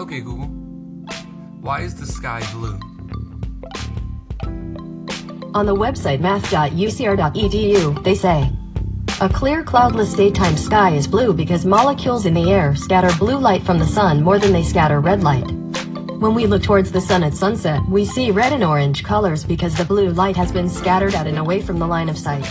Okay, Google. Why is the sky blue? On the website math.ucr.edu, they say, a clear cloudless daytime sky is blue because molecules in the air scatter blue light from the sun more than they scatter red light. When we look towards the sun at sunset, we see red and orange colors because the blue light has been scattered out and away from the line of sight.